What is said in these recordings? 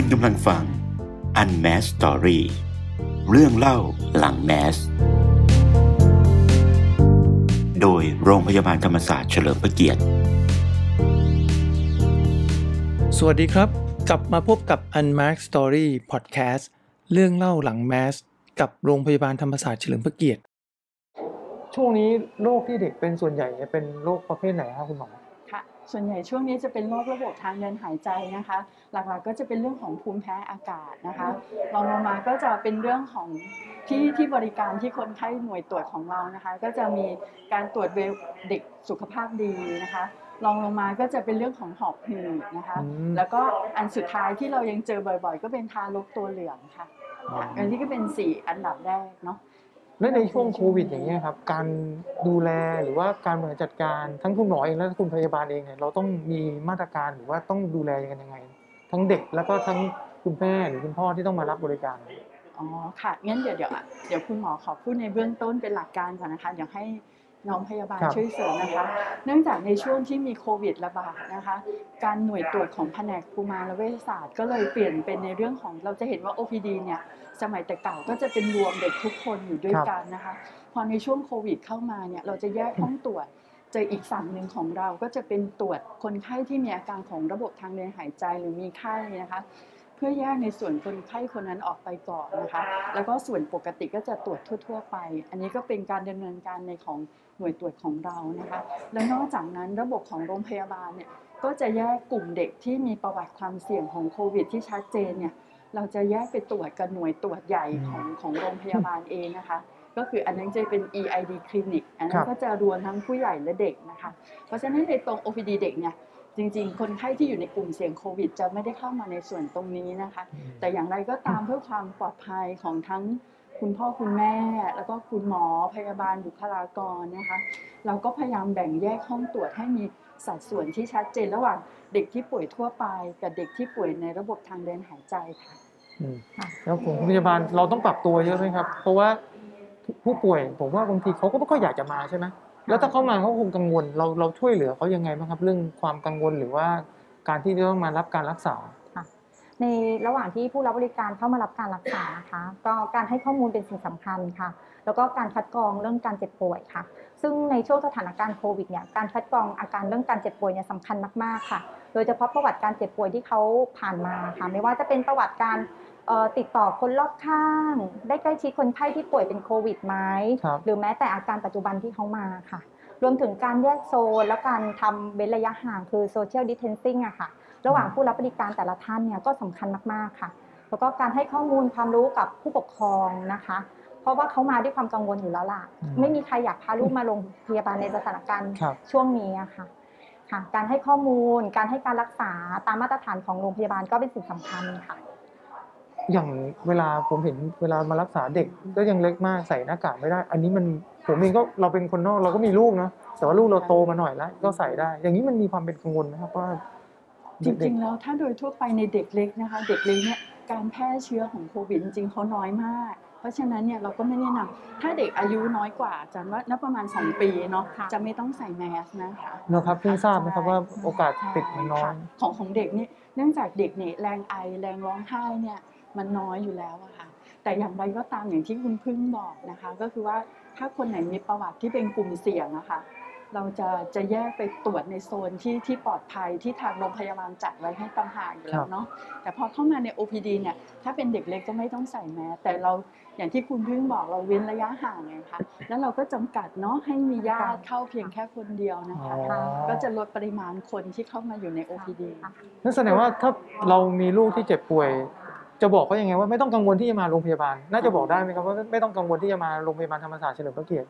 คุณกำลังฟัง Unmask Story เรื่องเล่าหลังแมส โดยโรงพยาบาลธรรมศาสตร์เฉลิมพระเกียรติ สวัสดีครับ กลับมาพบกับ Unmark Story Podcast เรื่องเล่าหลังแมส กับโรงพยาบาลธรรมศาสตร์เฉลิมพระเกียรติ ช่วงนี้โรคที่เด็กเป็นส่วนใหญ่เนี่ยเป็นโรคประเภทไหนครับคุณหมอค่ะ ส่วนใหญ่ช่วงนี้จะเป็นโรคระบบทางเดินหายใจนะคะ หลักๆก็จะเป็นเรื่องของภูมิแพ้อากาศนะคะรองลงมาก็จะเป็นเรื่องของที่ที่บริการที่คนไข้หน่วยตรวจของเรานะคะ ก็จะมีการตรวจเวลเด็กสุขภาพดีนะคะรองลงมาก็จะเป็นเรื่องของหอบหืดนะคะอืมแล้วก็อันสุดท้ายที่เรายังเจอบ่อย ๆ ก็เป็นทารกตัวเหลืองค่ะค่ะอันนี้ก็เป็นสี่อันดับแรกเนาะ และในช่วงโควิดอย่างเงี้ยครับ การดูแลหรือว่าการบริหารจัดการทั้งคุณหมอเองและคุณพยาบาลเองเนี่ยเราต้องมีมาตรการหรือว่าต้องดูแลกันยังไง ทั้งเด็กแล้วก็ทั้งคุณแม่หรือคุณพ่อที่ต้องมารับบริการอ๋อค่ะงั้นเดี๋ยวเดี๋ยวอะเดี๋ยวคุณหมอขอพูดในเบื้องต้นเป็นหลักการก่อนนะคะเดี๋ยวให้ น้องพยาบาลครับ ช่วยเสริมนะคะ เนื่องจากในช่วงที่มีโควิดระบาดนะคะ การหน่วยตรวจของแผนกกุมารเวชศาสตร์ก็เลยเปลี่ยนเป็นในเรื่องของเราจะเห็นว่า OPD เนี่ยสมัยแต่เก่าก็จะเป็นรวมเด็กทุกคนอยู่ด้วยกันนะคะ พอในช่วงโควิดเข้ามาเนี่ยเราจะแยกห้องตรวจ เจออีกฝั่งหนึ่งของเราก็จะเป็นตรวจคนไข้ที่มีอาการของระบบทางเดินหายใจหรือมีไข้นะคะ เพื่อแยกในส่วนคนไข้คนนั้นออกไปก่อนนะคะ แล้วก็ส่วนปกติก็จะตรวจทั่ว ๆ ไป อันนี้ก็เป็นการดำเนินการในของ หน่วยตรวจของเรานะคะและนอกจากนั้นระบบของโรงพยาบาลเนี่ยก็จะแยกกลุ่มเด็กที่มีประวัติความเสี่ยงของโควิด ที่ชัดเจนเนี่ยเราจะแยกไปตรวจกับหน่วยตรวจใหญ่ของของโรงพยาบาลเองนะคะ ก็คืออันนั้นจะเป็น EID clinic อันนั้ครันบก็จะรวมทั้งผู้ใหญ่และเด็กนะคะ เพราะฉะนั้นในตรง OPD เด็กเนี่ยจริงๆ คนไข้ที่อยู่ในกลุ่มเสี่ยงโควิด จะไม่ได้เข้ามาในส่วนตรงนี้นะคะ แต่อย่างไรก็ตามเพื่อความปลอดภัยของทั้ง คุณพ่อคุณแม่ แล้วก็คุณหมอพยาบาลบุคลากรนะคะ เราก็พยายามแบ่งแยกห้องตรวจให้มีสัดส่วนที่ชัดเจนระหว่างเด็กที่ป่วยทั่วไป กับเด็กที่ป่วยในระบบทางเดินหายใจค่ะอืมแล้วผมคุณพยาบาลเราต้องปรับตัวเยอะไหมครับ เพราะว่าผู้ป่วยผมว่าบางทีเขาก็ไม่ค่อยอยากจะมาใช่ไหมแล้วถ้าเขามาเขาคงกังวล เราเราช่วยเหลือเขายังไงบ้างครับ เรื่องความกังวลหรือว่าการที่จะต้องมารับการรักษา ในระหว่างที่ผู้รับบริการเข้ามารับการรักษานะคะก็การให้ข้อมูลเป็นสิ่งสำคัญค่ะ แล้วก็การคัดกรองเรื่องการเจ็บป่วยค่ะ ซึ่งในช่วงสถานการณ์โควิดเนี่ยการคัดกรองอาการเรื่องการเจ็บป่วยเนี่ยสำคัญมากๆค่ะ โดยเฉพาะประวัติการเจ็บป่วยที่เขาผ่านมาค่ะ ไม่ว่าจะเป็นประวัติการเอ่อติดต่อคนรอบข้าง ได้ใกล้ชิดคนไข้ที่ป่วยเป็นโควิดไหมครับหรือแม้แต่อาการปัจจุบันที่เขามาค่ะ รวมถึงการแยกโซน และการทำเว้นระยะห่างคือ social distancing อะค่ะ ระหว่างผู้รับบริการแต่ละท่านเนี่ยก็สำคัญมากๆค่ะ แล้วก็การให้ข้อมูลความรู้กับผู้ปกครองนะคะ เพราะว่าเขามาด้วยความกังวลอยู่แล้วล่ะอืมไม่มีใครอยากพาลูกมาโรงพยาบาลในสถานการณ์ครับช่วงนี้อะค่ะค่ะ การให้ข้อมูล การให้การรักษาตามมาตรฐานของโรงพยาบาลก็เป็นสิ่งสำคัญค่ะ อย่างเวลาผมเห็นเวลามารักษาเด็กก็ยังเล็กมากใส่หน้ากากไม่ได้ อันนี้มันผมเองก็เราเป็นคนนอกเราก็มีลูกเนาะแต่ว่าลูกเราโตมาหน่อยแล้ว ก็ใส่ได้ อย่างนี้มันมีความเป็นกังวลไหมครับว่า จริงๆแล้วถ้าโดยทั่วไปในเด็กเล็กนะคะ เด็กเล็กเนี่ยการแพร่เชื้อของโควิดจริงๆเขาน้อยมาก เพราะฉะนั้นเนี่ยเราก็ไม่แนะนำถ้าเด็กอายุน้อยกว่าอาจันว่านับประมาณ 2 ปีเนาะค่ะจะไม่ต้องใส่แมสนะคะเนอะครับเพิ่งทราบนะครับว่าโอกาสติดมันน้อยค่ะของของเด็กนี่เนื่องจากเด็กเนี่ยแรงไอแรงร้องไห้เนี่ยมันน้อยอยู่แล้วอะค่ะแต่อย่างไรก็ตามอย่างที่คุณพึ่งบอกนะคะ ก็คือว่าถ้าคนไหนมีประวัติที่เป็นกลุ่มเสี่ยงอะค่ะ เราจะจะแยกไปตรวจในโซนที่ที่ปลอดภัยที่ทางโรงพยาบาลจัดไว้ให้ต่างหากอยู่แล้วเนาะแต่พอเข้ามาใน OPD เนี่ยถ้าเป็นเด็กเล็กก็ไม่ต้องใส่แมสแต่เราอย่างที่คุณพึ่งบอกเราเว้นระยะห่างไงคะแล้วเราก็จำกัดเนาะให้มีญาติเข้าเพียงแค่คนเดียวนะคะอ๋อก็จะลดปริมาณคนที่เข้ามาอยู่ใน OPD นั่นแสดงว่าถ้าเรามีลูกที่เจ็บป่วย จะบอกเขายังไงว่าไม่ต้องกังวลที่จะมาโรงพยาบาล น่าจะบอกได้ไหมครับว่าไม่ต้องกังวลที่จะมาโรงพยาบาลธรรมศาสตร์เฉลิมพระเกียรติ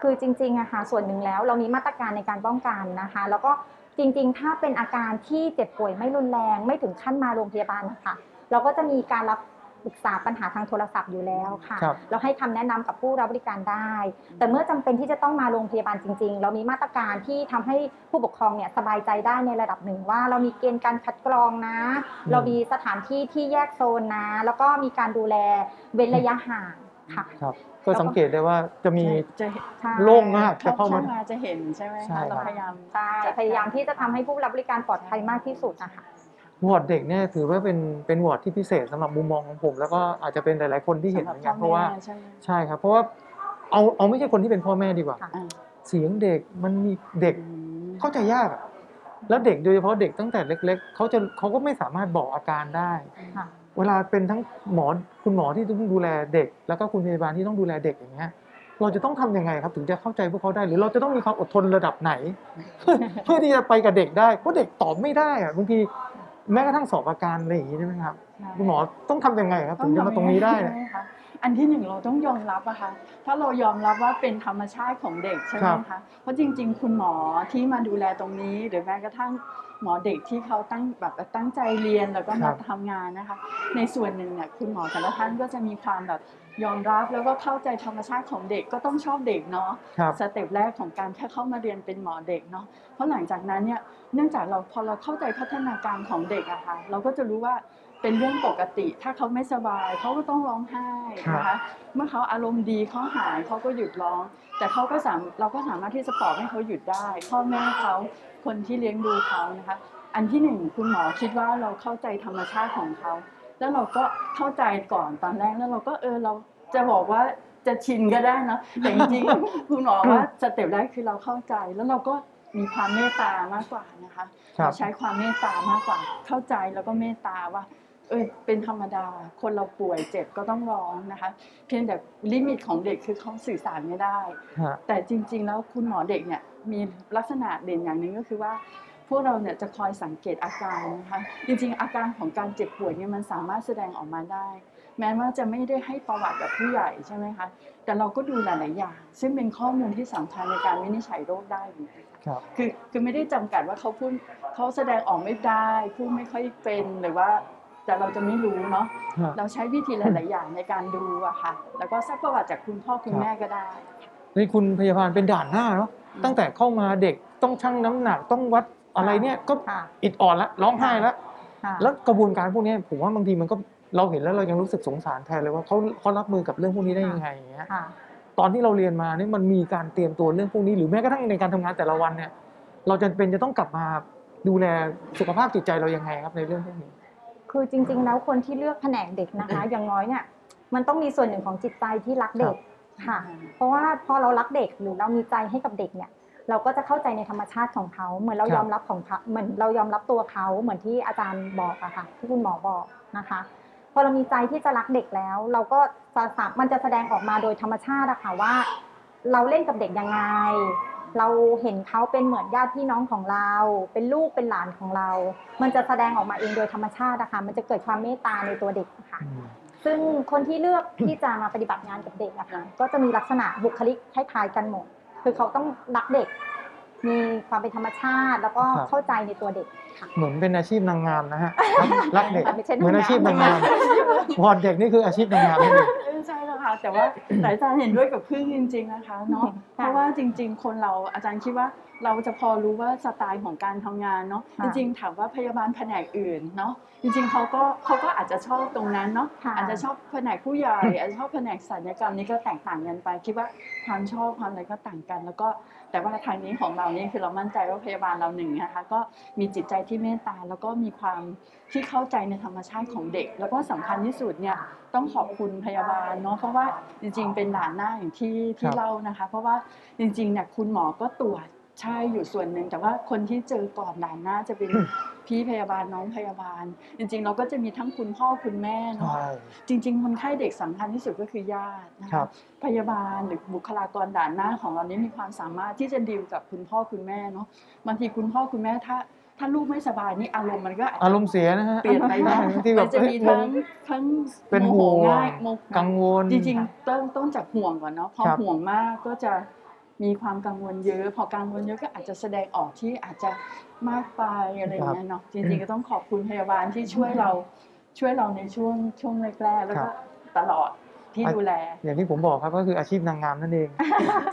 คือจริงๆอะค่ะส่วนหนึ่งแล้วเรามีมาตรการในการป้องกันนะคะ แล้วก็จริง ๆ ถ้าเป็นอาการที่เจ็บป่วยไม่รุนแรงไม่ถึงขั้นมาโรงพยาบาลนะคะเราก็จะมีการรับ ปรึกษาปัญหาทางโทรศัพท์อยู่แล้วค่ะ ครับ เราให้คำแนะนำกับผู้รับบริการได้ แต่เมื่อจำเป็นที่จะต้องมาโรงพยาบาลจริง ๆ เรามีมาตรการที่ทำให้ผู้ปกครองเนี่ยสบายใจได้ในระดับหนึ่งว่า เรามีเกณฑ์การคัดกรองนะ อืม เรามีสถานที่ที่แยกโซนนะ แล้วก็มีการดูแลเว้นระยะห่างค่ะครับ ก็สังเกตได้ว่าจะมี จะเห็นใช่ โล่งมากเข้าจะเข้าเข้ามามาจะเห็นใช่ไหมใช่คะเราครับ พยายาม ใช่พยายามที่จะทำให้ผู้รับบริการปลอดภัยมากที่สุดนะคะ วอร์ดเด็กเนี่ยถือว่าเป็นเป็นวอร์ดที่พิเศษสำหรับมุมมองของผม แล้วก็อาจจะเป็นหลาย ๆ คนที่เห็นเหมือนกันเพราะว่าใช่ไหมใช่ครับ เพราะว่าเอาเอาไม่ใช่คนที่เป็นพ่อแม่ดีกว่า ค่ะอ่าเสียงเด็กมันมีเด็กอืมเข้าใจยากอะแล้วเด็กโดยเฉพาะเด็กตั้งแต่เล็ก ๆเขาจะเขาก็ไม่สามารถบอกอาการได้ ค่ะ เวลาเป็นทั้งหมอคุณหมอที่ต้องดูแลเด็ก แล้วก็คุณพยาบาลที่ต้องดูแลเด็กอย่างเงี้ยเราจะต้องทำยังไงครับถึงจะเข้าใจพวกเขาได้ หรือเราจะต้องมีความอดทนระดับไหน เพื่อเพื่อที่จะไปกับเด็กได้เพราะเด็กตอบไม่ได้อะบางที แม้กระทั่งสอบอาการอะไรอย่างงี้ใช่ไหมครับใช่คุณหมอต้องทำยังไงครับถึงจะมาตรงนี้ได้เนี่ยใช่หมคะอันที่หนึ่งเราต้องยอมรับอะค่ะถ้าเรายอมรับว่าเป็นธรรมชาติของเด็กใช่ไหมครับคะเพราะจริง ๆ คุณหมอที่มาดูแลตรงนี้ หรือแม้กระทั่งหมอเด็กที่เขาตั้งแบบตั้งใจเรียนแล้วก็มาทำงานนะคะ ในส่วนหนึ่งเนี่ยคุณหมอแต่ละท่านก็จะมีความแบบ ยอมรับแล้วก็เข้าใจธรรมชาติของเด็กก็ต้องชอบเด็กเนาะครับ สเต็ปแรกของการแค่เข้ามาเรียนเป็นหมอเด็กเนาะเพราะหลังจากนั้นเนี่ยเนื่องจากเราพอเราเข้าใจพัฒนาการของเด็กอะค่ะเราก็จะรู้ว่าเป็นเรื่องปกติ ถ้าเขาไม่สบายเขาก็ต้องร้องไห้นะครัคะบเมื่อเขาอารมณ์ดีเขาหายเขาก็หยุดร้อง แต่เขาก็สามเราก็สามารถที่จะปลอบให้เขาหยุดได้พ่อแม่เขาคนที่เลี้ยงดูเขานะคะ อันที่หนึ่งคุณหมอคิดว่าเราเข้าใจธรรมชาติของเขา แล้วเราก็เข้าใจก่อนตอนแรกแล้วเราก็เออเราจะบอกว่าจะชินก็ได้นะแต่จริงๆคุณหมอว่า step แรกคือเราเข้าใจแล้วเราก็มีความเมตตามากกว่านะคะครับเราใช้ความเมตตามากกว่า เข้าใจแล้วก็เมตตาว่า เอยเป็นธรรมดา คนเราป่วยเจ็บก็ต้องร้องนะคะ เพียงแต่ limit ของเด็กคือเขาสื่อสารไม่ได้ฮะแต่จริง ๆ แล้วคุณหมอเด็กเนี่ยมีลักษณะเด่นอย่างหนึ่งก็คือว่า พวกเราเนี่ยจะคอยสังเกตอาการนะคะจริงๆ อาการของการเจ็บป่วยเนี่ยมันสามารถแสดงออกมาได้ แม้ว่าจะไม่ได้ให้ประวัติแบบผู้ใหญ่ใช่ไหมคะแต่เราก็ดูหลายๆอย่าง ซึ่งเป็นข้อมูลที่สำคัญในการวินิจฉัยโรคได้เหมือนกันครับคือคือไม่ได้จำกัดว่าเขาพูดเขาแสดงออกไม่ได้พูดไม่ค่อยเป็นหรือว่า แต่เราจะไม่รู้เนาะฮะเราใช้วิธีหลาย ๆ อย่างในการดูอะค่ะแล้วก็ซักประวัติจากคุณพ่อคุณแม่ก็ได้นี่คุณพยาบาลเป็นด่านหน้าเนาะตั้งแต่เข้ามาเด็กต้องชั่งน้ำหนักต้องวัด อะไรเนี่ยก็ค่ะ อิดอ่อนแล้วร้องไห้แล้วค่ะแล้วกระบวนการพวกนี้ผมว่าบางทีมันก็เราเห็นแล้วเรายังรู้สึกสงสารแทนเลยว่าเขาเขารับมือกับเรื่องพวกนี้ได้ยังไงอย่างเงี้ย ค่ะ ตอนที่เราเรียนมาเนี่ยมันมีการเตรียมตัวเรื่องพวกนี้ หรือแม้กระทั่งในการทำงานแต่ละวันเนี่ย เราจะเป็นจะต้องกลับมาดูแลสุขภาพจิตใจเรายังไงครับในเรื่องพวกนี้ คือจริง ๆ แล้วคนที่เลือกแผนกเด็กนะคะ อย่างน้อยเนี่ยมันต้องมีส่วนหนึ่งของจิตใจที่รักเด็กค่ะ เพราะว่าพอเรารักเด็กหรือเรามีใจให้กับเด็กเนี่ย เราก็จะเข้าใจในธรรมชาติของเขาเหมือนเราครับยอมรับของเขาเหมือนเรายอมรับตัวเขาเหมือนที่อาจารย์บอกอะค่ะที่คุณหมอบอกนะคะพอเรามีใจที่จะรักเด็กแล้ว เราก็จะสามมันจะแสดงออกมาโดยธรรมชาติอะค่ะว่า เราเล่นกับเด็กยังไง เราเห็นเขาเป็นเหมือนญาติพี่น้องของเรา เป็นลูกเป็นหลานของเรา มันจะแสดงออกมาเองโดยธรรมชาตินะคะมันจะเกิดความเมตตาในตัวเด็กค่ะอืมซึ่งคนที่เลือกที่จะมาปฏิบัติงานกับเด็กนะคะก็จะมีลักษณะบุคลิกคล้ายๆกันหมด คือเขาต้องรักเด็ก มีความเป็นธรรมชาติ แล้วก็ครับ เข้าใจในตัวเด็กค่ะ เหมือนเป็นอาชีพนางงามนะฮะรักรักเด็กไม่ใช่นางงาม เหมือนอาชีพนางงามวอร์ดเด็กนี่คืออาชีพนางงามนี่เองเออใช่แล้วค่ะแต่ว่าแต่อาจารย์เห็นด้วยกับพึ่งจริง ๆนะคะเนาะเพราะว่าจริง ๆ คนเราอาจารย์คิดว่าเราจะพอรู้ว่าสไตล์ของการทำงานเนาะจค่ะริงๆถามว่าพยาบาลแผนกอื่นเนาะจริงๆเขาก็เขาก็อาจจะชอบตรงนั้นเนาะค่ะ อาจจะชอบแผนกผู้ใหญ่อาจจะชอบแผนกศัลยกรรมนี่ก็แตกต่างกันไป คิดว่าความชอบความอะไรก็ต่างกัน แล้วก็แต่ว่าทางนี้ของเรานี่คือเรามั่นใจว่าพยาบาลเราหนึ่งนะคะก็มีจิตใจที่เมตตาแล้วก็มีความที่เข้าใจในธรรมชาติของเด็ก แล้วก็สำคัญที่สุดเนี่ยต้องขอบคุณพยาบาลเนาะเพราะว่าจริง ๆ เป็นด่านหน้าอย่างที่ที่ครับเล่านะคะ เพราะว่าจริงๆเนี่ยคุณหมอก็ตรวจ ใช่อยู่ส่วนหนึ่งแต่ว่าคนที่เจอก่อนด่านหน้าจะเป็นพี่พยาบาลน้องพยาบาล จริง ๆ เราก็จะมีทั้งคุณพ่อคุณแม่เนาะใช่จริง ๆ คนไข้เด็กสำคัญที่สุดก็คือญาตินะครัคะบพยาบาลหรือบุคลากรด่านหน้าของเรานี้มีความสามารถที่จะดีลกับคุณพ่อคุณแม่เนาะบางทีคุณพ่อคุณแม่ถ้าถ้าลูกไม่สบายนี่อารมณ์มันก็อาจจะอารมณ์เสียนะฮะเปลี่ยนไปนะบางทีแบมับนจะมีเอ้ยทั้งทั้งเป็นโมโหห่วงง่ายโมกังวลจริงๆต้นต้นจากห่วงก่อนเนาะพอครับห่วงมากก็จะ มีความกังวลเยอะ พอกังวลเยอะก็อาจจะแสดงออกที่อาจจะมากไปอะไรอย่างเงี้ยเนาะจริงๆก็ต้องขอบคุณพยาบาลที่ช่วยเราช่วยเราในช่วงช่วงแรกๆแล้วก็ตลอดที่ดูแล อย่างที่ผมบอกครับก็คืออาชีพนางงามนั่นเอง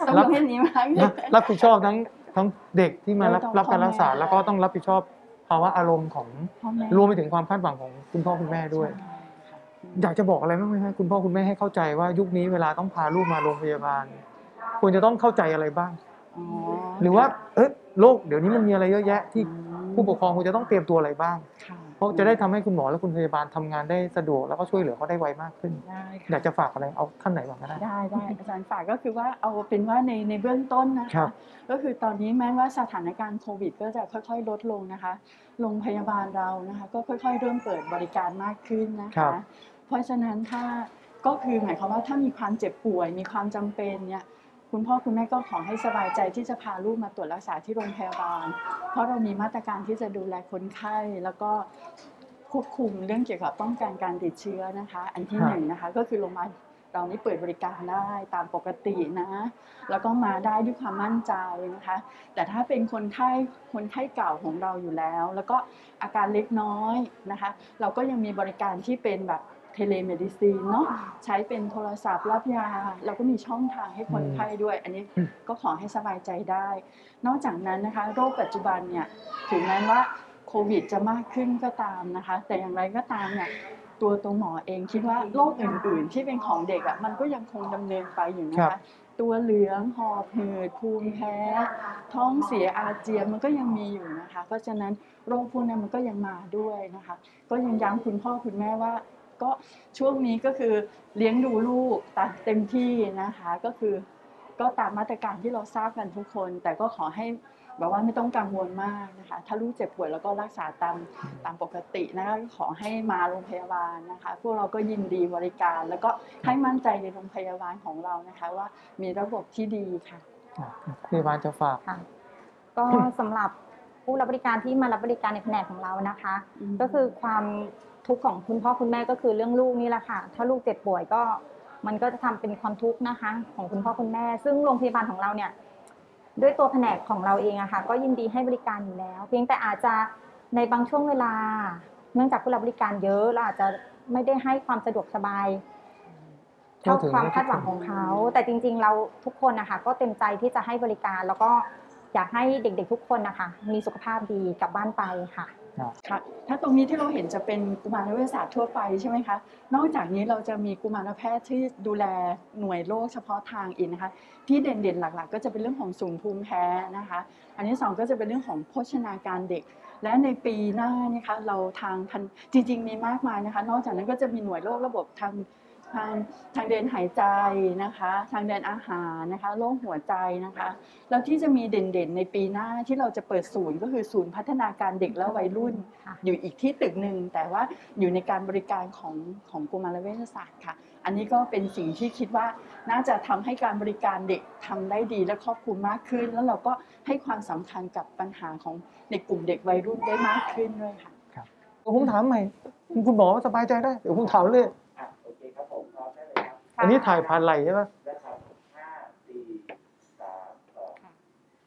ต้องรับเรื่องนี้มากรับรับผิดชอบทั้งทั้งเด็กที่มารับเออต้องรับการรักษาพ่อแม่แล้วก็ต้องรับผิดชอบภาวะอารมณ์ของพ่อแม่รวมไปถึงความคาดหวังของคุณพ่อคุณแม่ด้วยใช่ค่ะอยากจะบอกอะไรบ้างไหมฮะคุณพ่อคุณแม่ให้เข้าใจว่ายุคนี้เวลาต้องพาลูกมาโรงพยาบาล ควรจะต้องเข้าใจอะไรบ้างอ๋อหรือว่าเออโลกเดี๋ยวนี้มันมีอะไรเยอะแยะ ที่อืมผู้ปกครองควรจะต้องเตรียมตัวอะไรบ้างค่ะเพราะจะได้ทำให้คุณหมอและคุณพยาบาลทำงานได้สะดวกแล้วก็ช่วยเหลือเขาได้ไวมากขึ้นได้อยาค่ะกจะฝากอะไรเอาขั้นไหนบ้างก็ได้ ได้ได้อาจารย์ฝากก็คือว่าเอาเป็นว่าในในเบื้องต้นนะครัคะบก็คือตอนนี้แม้ว่าสถานการณ์โควิด ก็จะค่อย ๆ ลดลงนะคะโรงพยาบาลเรานะคะก็ค่อย ๆ เริ่มเปิดบริการมากขึ้นนะครัคะบเพราะฉะนั้นถ้าก็คือหมายความว่าถ้ามีความเจ็บป่วยมีความจำเป็นเนี่ย คุณพ่อคุณแม่ก็ขอให้สบายใจที่จะพาลูกมาตรวจรักษาที่โรงพยาบาล เพราะเรามีมาตรการที่จะดูแลคนไข้แล้วก็ควบคุมเรื่องเกี่ยวกับป้องกันการติดเชื้อนะคะ อันที่ครับหนึ่งนะคะก็คือโรงพยาบาลเรานี่เปิดบริการได้ตามปกตินะ แล้วก็มาได้ด้วยความมั่นใจนะคะ แต่ถ้าเป็นคนไข้คนไข้เก่าของเราอยู่แล้ว แล้วก็อาการเล็กน้อยนะคะ เราก็ยังมีบริการที่เป็นแบบ telemedicine เนาะใช้เป็นโทรศัพท์รับยาเราก็มีช่องทางให้คนไข้ด้วย อันนี้อืมก็ขอให้สบายใจได้ นอกจากนั้นนะคะ โรคปัจจุบันเนี่ยถึงแม้ว่าโควิดจะมากขึ้นก็ตามนะคะ แต่อย่างไรก็ตามเนี่ยตัวตัวหมอเองคิดว่าโรคอื่น ๆ ที่เป็นของเด็กอะมันก็ยังคงดำเนินไปอยู่นะครัคะบตัวเหลืองหอบหืดภูมิแพ้ ท้องเสียอาเจียนมันก็ยังมีอยู่นะคะ เพราะฉะนั้นโรคพวกนั้นมันก็ยังมาด้วยนะคะ ก็ยังย้ำคุณพ่อคุณแม่ว่า ก็ช่วงนี้ก็คือเลี้ยงดูลูกตามเต็มที่นะคะก็คือก็ตามมาตรการที่เราทราบกันทุกคน แต่ก็ขอให้แบบว่าไม่ต้องกังวลมากนะคะ ถ้าลูกเจ็บป่วยแล้วก็รักษาตามตามปกตินะคะขอให้มาโรงพยาบาลนะคะ พวกเราก็ยินดีบริการ แล้วก็ให้มั่นใจในโรงพยาบาลของเรานะคะ ว่ามีระบบที่ดีค่ะอะพยาบาลจะฝากค่ะ ก็สำหรับผู้รับบริการที่มารับบริการในแผนกของเรานะคะ ก็คือความ ทุกข์ของคุณพ่อคุณแม่ก็คือเรื่องลูกนี่แหละค่ะ ถ้าลูกเจ็บป่วยก็มันก็จะทำเป็นความทุกข์นะคะ ของคุณพ่อคุณแม่ ซึ่งโรงพยาบาลของเราเนี่ย ด้วยตัวแผนกของเราเองอะค่ะ ก็ยินดีให้บริการอยู่แล้ว เพียงแต่อาจจะในบางช่วงเวลา เนื่องจากผู้รับบริการเยอะเราอาจจะไม่ได้ให้ความสะดวกสบายเท่าความคาดหวังของเขา แต่จริง ๆ เราทุกคนนะคะก็เต็มใจที่จะให้บริการแล้วก็อยากให้เด็กๆทุกคนนะคะ มีสุขภาพดีกลับบ้านไปค่ะ ค่ะถ้าตรงนี้ที่เราเห็นจะเป็นกุมารเวชศาสตร์ทั่วไปใช่ไหมคะนอกจากนี้เราจะมีกุมารแพทย์ที่ดูแลหน่วยโรคเฉพาะทางอีกนะคะ ที่เด่นๆหลักๆ ก็จะเป็นเรื่องของสูงภูมิแพ้นะคะ อันที่สองก็จะเป็นเรื่องของโภชนาการเด็ก และในปีหน้านี่คะเราทางทันจริง ๆ มีมากมายนะคะ นอกจากนั้นก็จะมีหน่วยโรคระบบทาง ทางทางเดินหายใจนะคะ ทางเดินอาหารนะคะโรคหัวใจนะคะแล้วที่จะมีเด่นๆในปีหน้าที่เราจะเปิดศูนย์ก็คือศูนย์พัฒนาการเด็กและวัยรุ่นค่ะอยู่อีกที่ตึกหนึ่งแต่ว่าอยู่ในการบริการของของกุมารเวชศาสตร์ค่ะ อันนี้ก็เป็นสิ่งที่คิดว่าน่าจะทำให้การบริการเด็กทำได้ดีและครอบคลุมมากขึ้น แล้วเราก็ให้ความสำคัญกับปัญหาของในกลุ่มเด็กวัยรุ่นได้มากขึ้นด้วยค่ะเดี๋ยวผมถามใหม่คุณหมอสบายใจได้เดี๋ยวผมถามเลย อันนี้ถ่ายผ่านไหลใช่ไหมนะครับห้าสี่สามสอง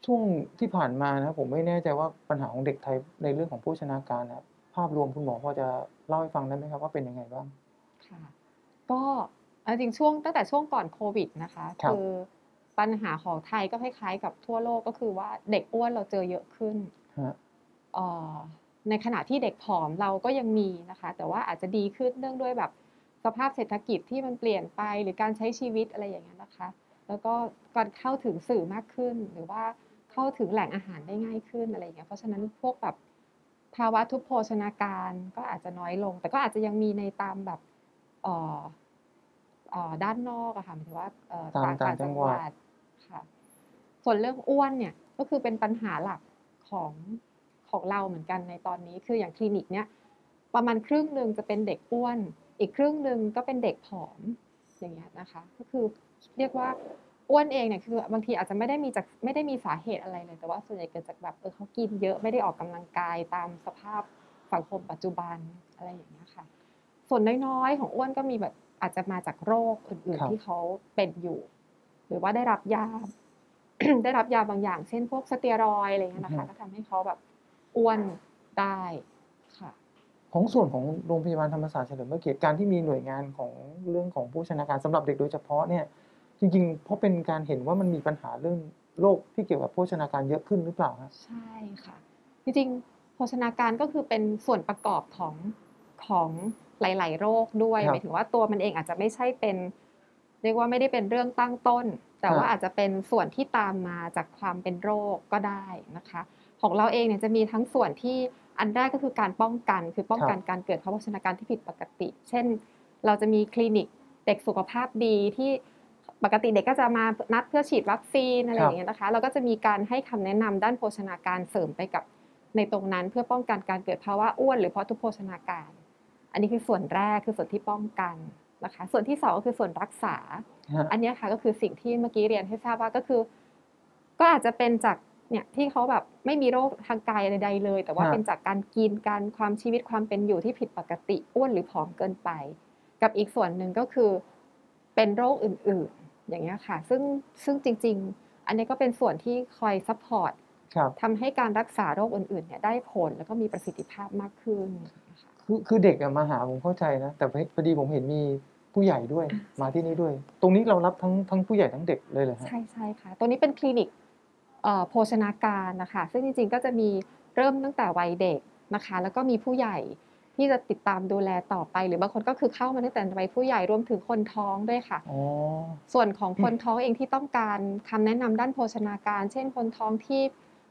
ช่วงที่ผ่านมานะครับผมไม่แน่ใจว่าปัญหาของเด็กไทยในเรื่องของโภชนาการนะครับภาพรวมคุณหมอพอจะเล่าให้ฟังได้ไหมครับว่าเป็นยังไงบ้างค่ะก็เอาจริงช่วงตั้งแต่ช่วงก่อนโควิดนะคะครับอปัญหาของไทยก็คล้ายๆ กับทั่วโลกก็คือว่าเด็กอ้วนเราเจอเยอะขึ้นฮะเอ่อในขณะที่เด็กผอมเราก็ยังมีนะคะ แต่ว่าอาจจะดีขึ้นเนื่องด้วยแบบ สภาพเศรษฐกิจที่มันเปลี่ยนไปหรือการใช้ชีวิตอะไรอย่างเงี้ยนะคะ แล้วก็การเข้าถึงสื่อมากขึ้น หรือว่าเข้าถึงแหล่งอาหารได้ง่ายขึ้นอะไรอย่างเงี้ยเพราะฉะนั้นพวกแบบภาวะทุพโภชนาการก็อาจจะน้อยลง แต่ก็อาจจะยังมีในตามแบบเอ่อเอ่อด้านนอกอะค่ะหมายถึงว่าเอ่อตามต่างจังหวัดค่ะส่วนเรื่องอ้วนเนี่ยก็คือเป็นปัญหาหลักของของเราเหมือนกันในตอนนี้ คืออย่างคลินิกเนี้ยประมาณครึ่งหนึ่งจะเป็นเด็กอ้วน อีกครึ่งหนึ่งก็เป็นเด็กผอมอย่างเงี้ยนะคะ ก็คือเรียกว่าอ้วนเองเนี่ยคือบางทีอาจจะไม่ได้มีจากไม่ได้มีสาเหตุอะไรเลย แต่ว่าส่วนใหญ่เกิดจากแบบเออเขากินเยอะไม่ได้ออกกำลังกายตามสภาพสังคมปัจจุบันอะไรอย่างเงี้ยค่ะ ส่วนน้อยๆของอ้วนก็มีแบบอาจจะมาจากโรคอื่นครับๆที่เขาเป็นอยู่ หรือว่าได้รับยาได้รับยาบางอย่าง เช่นพวกสเตียรอยด์อะไรเงี้ยนะคะก็ทำให้เขาแบบอ้วนได้ค่ะ ของส่วนของโรงพยาบาลธรรมศาสตร์เฉลิมพระเกียรติการที่มีหน่วยงานของเรื่องของโภชนาการสำหรับเด็กโดยเฉพาะเนี่ยจริงๆ เพราะเป็นการเห็นว่ามันมีปัญหาเรื่องโรคที่เกี่ยวกับโภชนาการเยอะขึ้นหรือเปล่าฮะใช่ค่ะ จริงๆโภชนาการก็คือเป็นส่วนประกอบของของหลาย ๆ โรคด้วยครับหมายถึงว่าตัวมันเองอาจจะไม่ใช่เป็นเรียกว่าไม่ได้เป็นเรื่องตั้งต้น แต่ว่าครับอาจจะเป็นส่วนที่ตามมาจากความเป็นโรคก็ได้นะคะ ของเราเองเนี่ยจะมีทั้งส่วนที่ อันแรกก็คือการป้องกันคือป้องกันการเกิดภาวะโภชนาการที่ผิดปกติ เช่น เราจะมีคลินิกเด็กสุขภาพดีที่ปกติเด็กก็จะมานัดเพื่อฉีดวัคซีนอะไรอย่างเงี้ยนะคะ เราก็จะมีการให้คำแนะนำด้านโภชนาการเสริมไปกับในตรงนั้นเพื่อป้องกันการเกิดภาวะอ้วนหรือเพราะทุกโภชนาการ อันนี้คือส่วนแรกคือส่วนที่ป้องกันนะคะ ส่วนที่สองก็คือส่วนรักษาฮะอันเนี้ยค่ะก็คือสิ่งที่เมื่อกี้เรียนให้ทราบว่าก็คือ ก็อาจจะเป็นจาก เนี่ยที่เขาแบบไม่มีโรคทางกายใดๆเลย แต่ว่าฮะเป็นจากการกินการความชีวิตความเป็นอยู่ที่ผิดปกติอ้วนหรือผอมเกินไป กับอีกส่วนหนึ่งก็คือเป็นโรคอื่นๆ อย่างเงี้ยค่ะ ซึ่งซึ่งจริง ๆ อันนี้ก็เป็นส่วนที่คอย support ครับทำให้การรักษาโรคอื่นๆเนี่ยได้ผลแล้วก็มีประสิทธิภาพมากขึ้นนะคะคือคือเด็กอะมาหาผมเข้าใจนะ แต่พอดีผมเห็นมีผู้ใหญ่ด้วยมาที่นี่ด้วย ตรงนี้เรารับทั้งทั้งผู้ใหญ่ทั้งเด็กเลยเหรอฮะใช่ใช่ค่ะตัวนี้เป็นคลินิกเอ่อ โภชนาการนะคะซึ่งจริงๆก็จะมีเริ่มตั้งแต่วัยเด็กนะคะ แล้วก็มีผู้ใหญ่ที่จะติดตามดูแลต่อไป หรือบางคนก็คือเข้ามาตั้งแต่วัยผู้ใหญ่รวมถึงคนท้องด้วยค่ะอ๋อส่วนของคนท้องเองที่ต้องการคำแนะนำด้านโภชนาการ เช่นคนท้องที่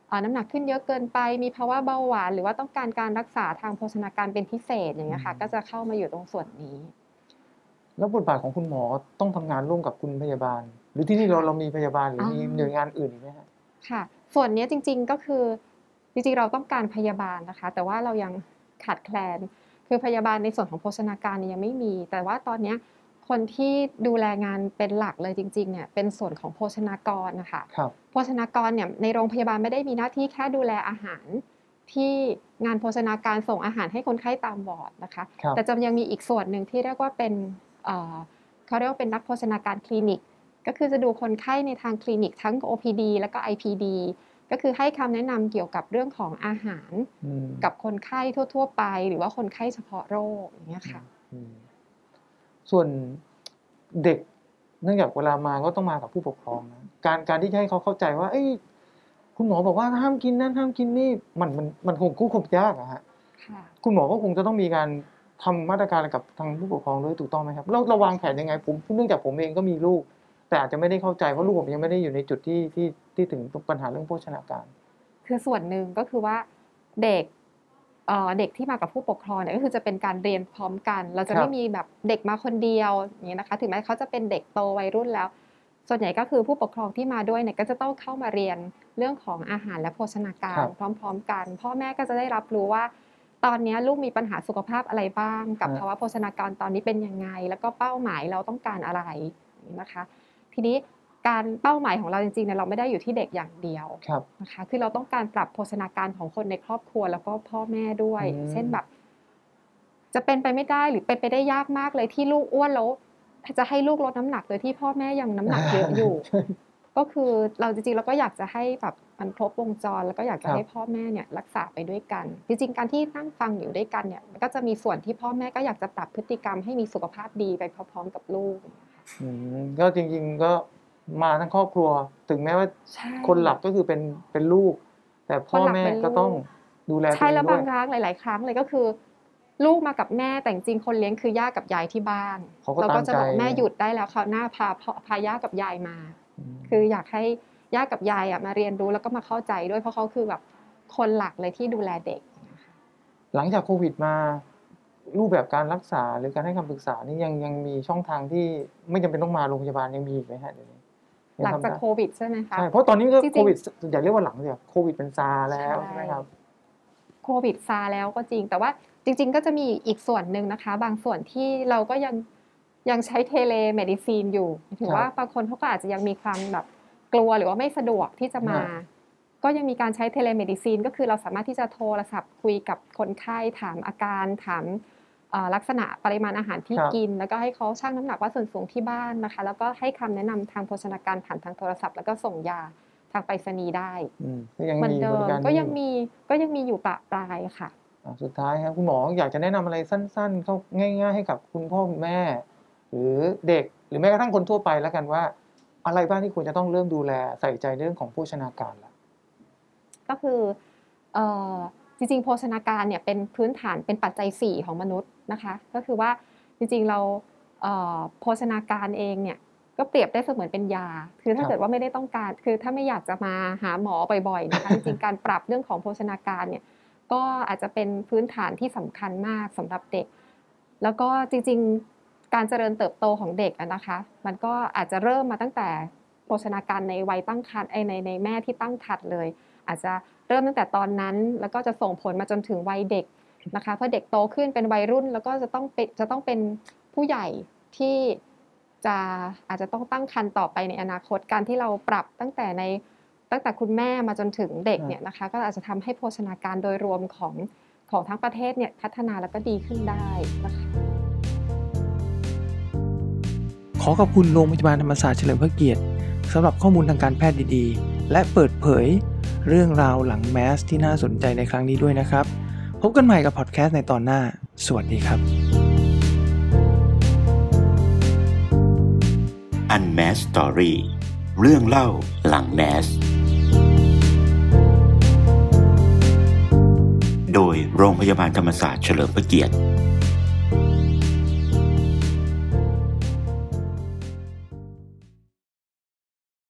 เอ่อน้ำหนักขึ้นเยอะเกินไป มีภาวะเบาหวาน หรือว่าต้องการการรักษาทางโภชนาการเป็นพิเศษอย่างเงี้ยค่ะอืมก็จะเข้ามาอยู่ตรงส่วนนี้ แล้วบทบาทของคุณหมอต้องทำงานร่วมกับคุณพยาบาล หรือที่นี่เราเรามีพยาบาลหรือมีอ่าหน่วยงานอื่นอีกไหมฮะ ค่ะ ส่วนเนี้ยจริงๆก็คือจริงๆเราต้องการพยาบาลนะคะ แต่ว่าเรายังขาดแคลน คือพยาบาลในส่วนของโภชนาการเนี่ยยังไม่มี แต่ว่าตอนเนี้ยคนที่ดูแลงานเป็นหลักเลยจริงๆเนี่ยเป็นส่วนของโภชนากรนะคะครับโภชนากรเนี่ยในโรงพยาบาลไม่ได้มีหน้าที่แค่ดูแลอาหาร ที่งานโภชนาการส่งอาหารให้คนไข้ตามวอร์ดนะคะครับแต่จะยังมีอีกส่วนหนึ่งที่เรียกว่าเป็นเอ่อเขาเรียกว่าเป็นนักโภชนาการคลินิก ก็คือจะดูคนไข้ในทางคลินิกทั้ง OPD แล้วก็ IPD ก็คือให้คำแนะนำเกี่ยวกับเรื่องของอาหารอืมกับคนไข้ทั่ว ๆ ไป หรือว่าคนไข้เฉพาะโรคอย่างเงี้ยค่ะอืมส่วนเด็กเนื่องจากเวลามาก็ต้องมากับผู้ปกครองนะการการที่จะให้เขาเข้าใจว่า เอ้ยคุณหมอบอกว่าห้ามกินนั่นห้ามกินนี่มันมันมันคงควบคุมยากอะฮะค่ะคุณหมอก็คงจะต้องมีการทำมาตรการกับทางผู้ปกครองด้วยถูกต้องไหมครับเราเราวางแผนยังไงผมเนื่องจากผมเองก็มีลูก แต่อาจจะไม่ได้เข้าใจเพราะลูกผมยังไม่ได้อยู่ในจุดที่ที่ที่ถึงปัญหาเรื่องโภชนาการ คือส่วนหนึ่งก็คือว่าเด็กเอ่อเด็กที่มากับผู้ปกครองเนี่ยก็คือจะเป็นการเรียนพร้อมกัน เราจะครับไม่มีแบบเด็กมาคนเดียวอย่างเงี้ยนะคะ ถึงแม้เขาจะเป็นเด็กโตวัยรุ่นแล้ว ส่วนใหญ่ก็คือผู้ปกครองที่มาด้วยเนี่ยก็จะต้องเข้ามาเรียนเรื่องของอาหารและโภชนาการครับพร้อม ๆ กัน พ่อแม่ก็จะได้รับรู้ว่า ตอนนี้ลูกมีปัญหาสุขภาพอะไรบ้าง กับฮะภาวะโภชนาการตอนนี้เป็นยังไง แล้วก็เป้าหมายเราต้องการอะไรอย่างนี้นะคะ ทีนี้การเป้าหมายของเราจริงๆเนี่ยเราไม่ได้อยู่ที่เด็กอย่างเดียวครับนะคะคือเราต้องการปรับโภชนาการของคนในครอบครัวแล้วก็พ่อแม่ด้วยอืมเช่นแบบ จะเป็นไปไม่ได้หรือเป็นไปได้ยากมากเลยที่ลูกอ้วนแล้วจะให้ลูกลดน้ำหนักโดยที่พ่อแม่ยังน้ำหนักเยอะอยู่ ก็คือเราจริงๆเราก็อยากจะให้แบบมันครบวงจร แล้วก็อยากจะครับให้พ่อแม่เนี่ยรักษาไปด้วยกัน จริงๆ การที่นั่งฟังอยู่ด้วยกันเนี่ยมันก็จะมีส่วนที่พ่อแม่ก็อยากจะปรับพฤติกรรมให้มีสุขภาพดีไปพร้อมๆกับลูก อืมก็จริง ๆ ก็มาทั้งครอบครัว ถึงแม้ว่าใช่ คนหลักก็คือเป็นเป็นลูก แต่พ่อคนหลักแม่เป็นลูก ก็ต้องดูแลตัวใช่เองแล้วด้วบายงครั้งหลาย ๆ ครั้งเลยก็คือ ลูกมากับแม่แต่จริงๆคนเลี้ยงคือย่ากับยายที่บ้านเขาก็เราตาก็มจะใจบอกแม่หยุดได้แล้วคราวหน้าพาพ่อพาย่ากับยายมา ม คืออยากให้ย่ากับยายอะมาเรียนรู้แล้วก็มาเข้าใจด้วยเพราะเขาคือแบบคนหลักเลยที่ดูแลเด็กนะคะหลังจากโควิดมา รูปแบบการรักษาหรือการให้คำปรึกษานี่ยังยังมีช่องทางที่ไม่จำเป็นต้องมาโรงพยาบาลยังมีอีกไหมฮะเดี๋ยวนี้ยัหลังทำจากได้โควิดใช่ไหมคะใช่เพราะตอนนี้ก็จริงๆ โควิดอย่าเรียกว่าหลังเลยโควิดเป็นซาแล้วใช่ใช่ไหมครับ โควิดซาแล้วก็จริง แต่ว่าจริง ๆ ก็จะมีอีกส่วนหนึ่งนะคะ บางส่วนที่เราก็ยังยังใช้ telemedicine อยู่ถือครับว่าบางคนเขาก็อาจจะยังมีความแบบกลัวหรือว่าไม่สะดวกที่จะมา ฮะ ก็ยังมีการใช้ telemedicine ก็คือเราสามารถที่จะโทรศัพท์คุยกับคนไข้ถามอาการถามเอ่อ ลักษณะปริมาณอาหารที่ครับกิน แล้วก็ให้เขาชั่งน้ำหนักว่าส่วนสูงที่บ้านนะคะ แล้วก็ให้คำแนะนำทางโภชนาการผ่านทางโทรศัพท์ แล้วก็ส่งยาทางไปรษณีย์ได้อืมก็ยังเหมือนมีเดิบริมการก็นี้ยังอมีก็ยังมีอยู่ปะปลายค่ะอะสุดท้ายครับคุณหมออยากจะแนะนำอะไรสั้นๆเข้าง่าย ๆ ให้กับคุณพ่อคุณแม่ หรือเด็กหรือแม้กระทั่งคนทั่วไปแล้วกันว่า อะไรบ้างที่ควรจะต้องเริ่มดูแลใส่ใจเรื่องของโภชนาการล่ะก็คือเอ่อจริงๆโภชนาการเนี่ยเป็นพื้นฐานเป็นปัจจัย 4 ของมนุษย์ นะคะ ก็คือว่าจริงๆเราเอ่อโภชนาการเองเนี่ยก็เปรียบได้เสมือนเป็นยา คือถ้าครับเกิดว่าไม่ได้ต้องการ คือถ้าไม่อยากจะมาหาหมอบ่อยๆนะคะจริงๆการปรับเรื่องของโภชนาการเนี่ยก็อาจจะเป็นพื้นฐานที่สำคัญมากสำหรับเด็ก แล้วก็จริงๆการเจริญเติบโตของเด็กอะนะคะ มันก็อาจจะเริ่มมาตั้งแต่โภชนาการในวัยตั้งครรภ์ไอในในแม่ที่ตั้งครรภ์เลย อาจจะเริ่มตั้งแต่ตอนนั้น แล้วก็จะส่งผลมาจนถึงวัยเด็ก นะคะพอเด็กโตขึ้นเป็นวัยรุ่นแล้วก็จะต้องเป็นจะต้องเป็นผู้ใหญ่ที่จะอาจจะต้องตั้งครรภ์ต่อไปในอนาคตการที่เราปรับตั้งแต่ในตั้งแต่คุณแม่มาจนถึงเด็กเนี่ยนะคะ ก็อาจจะทำให้โภชนาการโดยรวมของของทั้งประเทศเนี่ยพัฒนาแล้วก็ดีขึ้นได้นะคะขอขอบคุณโรงพยาบาลธรรมศาสตร์เฉลิมพระเกียรติสำหรับข้อมูลทางการแพทย์ดีๆ และเปิดเผยเรื่องราวหลังแมสที่น่าสนใจในครั้งนี้ด้วยนะครับ พบกันใหม่กับพอดแคสต์ในตอนหน้า สวัสดีครับ Unmask Story เรื่องเล่าหลังแมส โดยโรงพยาบาลธรรมศาสตร์เฉลิมพระเกียรติ